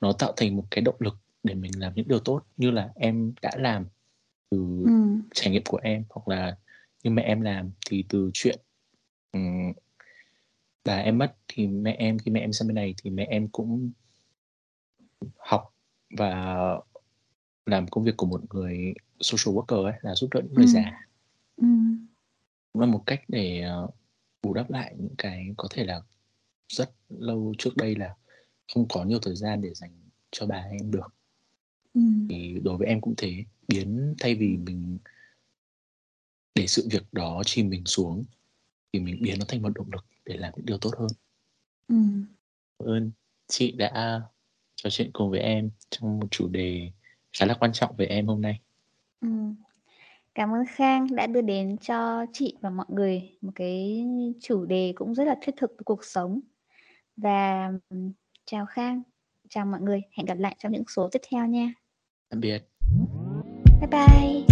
nó tạo thành một cái động lực để mình làm những điều tốt như là em đã làm từ Ừm. trải nghiệm của em, hoặc là như mẹ em làm thì từ chuyện, ừm, bà em mất thì mẹ em khi mẹ em sang bên này thì mẹ em cũng học và làm công việc của một người social worker ấy, là giúp đỡ những người Ừm. già. Ừm. Cũng là một cách để, ờ, bù đắp lại những cái có thể là rất lâu trước đây là không có nhiều thời gian để dành cho bà em được. Ừm. Thì đối với em cũng thế, biến thay vì mình để sự việc đó chìm mình xuống, thì mình biến nó thành một động lực để làm những điều tốt hơn. Ừm. Cảm ơn chị đã trò chuyện cùng với em trong một chủ đề khá là quan trọng với em hôm nay. Ừm. Cảm ơn Khang đã đưa đến cho chị và mọi người một cái chủ đề cũng rất là thiết thực với cuộc sống. Và, ừm, chào Khang, chào mọi người, hẹn gặp lại trong những số tiếp theo nha. Tạm biệt. Bye bye.